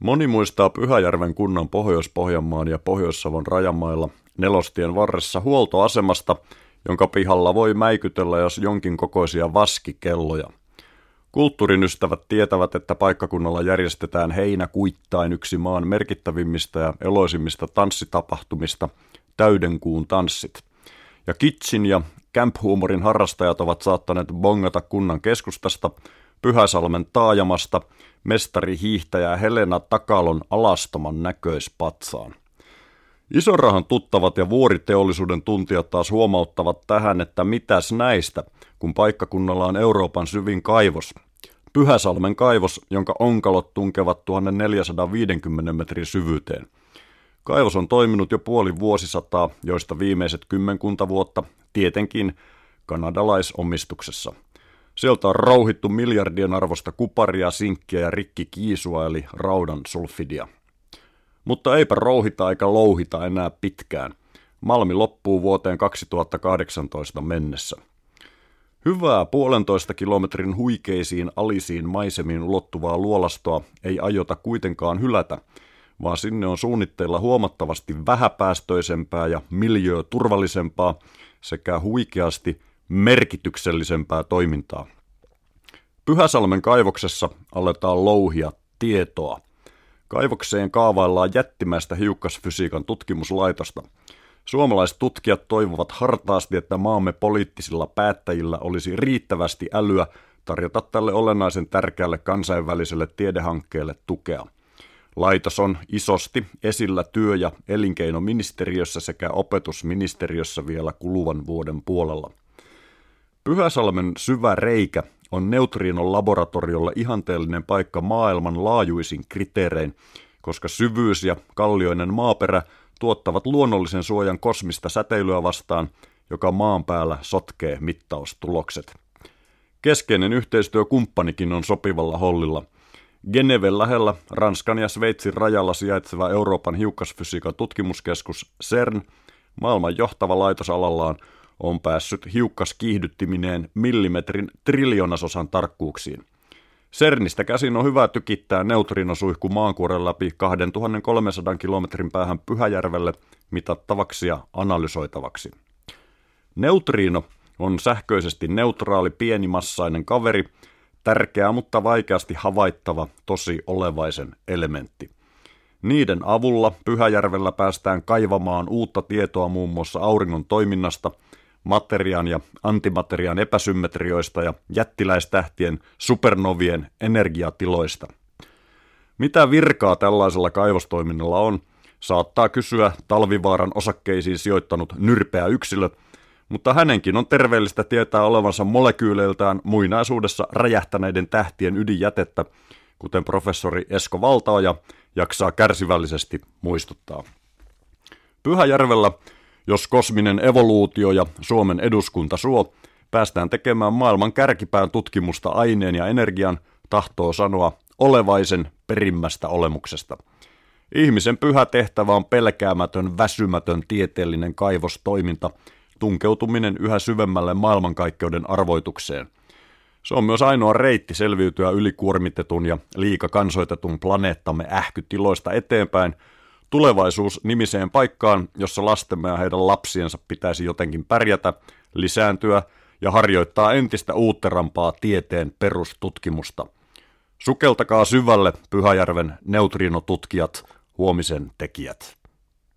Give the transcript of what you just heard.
Moni muistaa Pyhäjärven kunnan Pohjois-Pohjanmaan ja Pohjois-Savon rajamailla nelostien varressa huoltoasemasta, jonka pihalla voi mäikytellä jos jonkin kokoisia vaskikelloja. Kulttuurin ystävät tietävät, että paikkakunnalla järjestetään heinäkuittain yksi maan merkittävimmistä ja eloisimmista tanssitapahtumista, täydenkuun tanssit. Ja kitsin ja camp-huumorin harrastajat ovat saattaneet bongata kunnan keskustasta, Pyhäsalmen taajamasta – mestari hiihtäjä Helena Takalon alastoman näköispatsaan. Isorahan tuttavat ja vuoriteollisuuden tuntijat taas huomauttavat tähän, että mitäs näistä, kun paikkakunnalla on Euroopan syvin kaivos. Pyhäsalmen kaivos, jonka onkalot tunkevat 1450 metrin syvyyteen. Kaivos on toiminut jo puoli vuosisataa, joista viimeiset kymmenkunta vuotta tietenkin kanadalaisomistuksessa – Sieltä on rouhittu miljardien arvosta kuparia, sinkkiä ja rikkikiisua eli raudan sulfidia. Mutta eipä rouhita eikä louhita enää pitkään. Malmi loppuu vuoteen 2018 mennessä. Hyvää puolentoista kilometrin huikeisiin alisiin maisemiin ulottuvaa luolastoa ei aiota kuitenkaan hylätä, vaan sinne on suunnitteilla huomattavasti vähäpäästöisempää ja miljööturvallisempaa sekä huikeasti merkityksellisempää toimintaa. Pyhäsalmen kaivoksessa aletaan louhia tietoa. Kaivokseen kaavaillaan jättimäistä hiukkasfysiikan tutkimuslaitosta. Suomalaiset tutkijat toivovat hartaasti, että maamme poliittisilla päättäjillä olisi riittävästi älyä tarjota tälle olennaisen tärkeälle kansainväliselle tiedehankkeelle tukea. Laitos on isosti esillä työ- ja elinkeinoministeriössä sekä opetusministeriössä vielä kuluvan vuoden puolella. Pyhäsalmen syvä reikä on neutriinon laboratoriolle ihanteellinen paikka maailman laajuisin kriteerein, koska syvyys ja kallioinen maaperä tuottavat luonnollisen suojan kosmista säteilyä vastaan, joka maan päällä sotkee mittaustulokset. Keskeinen yhteistyökumppanikin on sopivalla hollilla. Geneven lähellä Ranskan ja Sveitsin rajalla sijaitseva Euroopan hiukkasfysiikan tutkimuskeskus CERN, maailman johtava laitos alallaan, on päässyt hiukkas kiihdyttimineen millimetrin triljonasosan tarkkuuksiin. CERNistä käsin on hyvä tykittää neutrinosuihku maankuoren läpi 2300 kilometrin päähän Pyhäjärvelle mitattavaksi ja analysoitavaksi. Neutrino on sähköisesti neutraali pienimassainen kaveri, tärkeä mutta vaikeasti havaittava tosi olevaisen elementti. Niiden avulla Pyhäjärvellä päästään kaivamaan uutta tietoa muun muassa auringon toiminnasta – materiaan ja antimateriaan epäsymmetrioista ja jättiläistähtien supernovien energiatiloista. Mitä virkaa tällaisella kaivostoiminnalla on, saattaa kysyä talvivaaran osakkeisiin sijoittanut nyrpeä yksilö, mutta hänenkin on terveellistä tietää olevansa molekyyleiltään muinaisuudessa räjähtäneiden tähtien ydinjätettä, kuten professori Esko Valtaoja jaksaa kärsivällisesti muistuttaa. Pyhäjärvellä jos kosminen evoluutio ja Suomen eduskunta suo, päästään tekemään maailman kärkipään tutkimusta aineen ja energian, tahtoo sanoa olevaisen perimmästä olemuksesta. Ihmisen pyhä tehtävä on pelkäämätön, väsymätön tieteellinen kaivostoiminta, tunkeutuminen yhä syvemmälle maailmankaikkeuden arvoitukseen. Se on myös ainoa reitti selviytyä ylikuormitetun ja liikakansoitetun planeettamme ähkytiloista eteenpäin – tulevaisuus nimiseen paikkaan, jossa lastemme ja heidän lapsiensa pitäisi jotenkin pärjätä, lisääntyä ja harjoittaa entistä uutterampaa tieteen perustutkimusta. Sukeltakaa syvälle Pyhäjärven neutrinotutkijat, huomisen tekijät.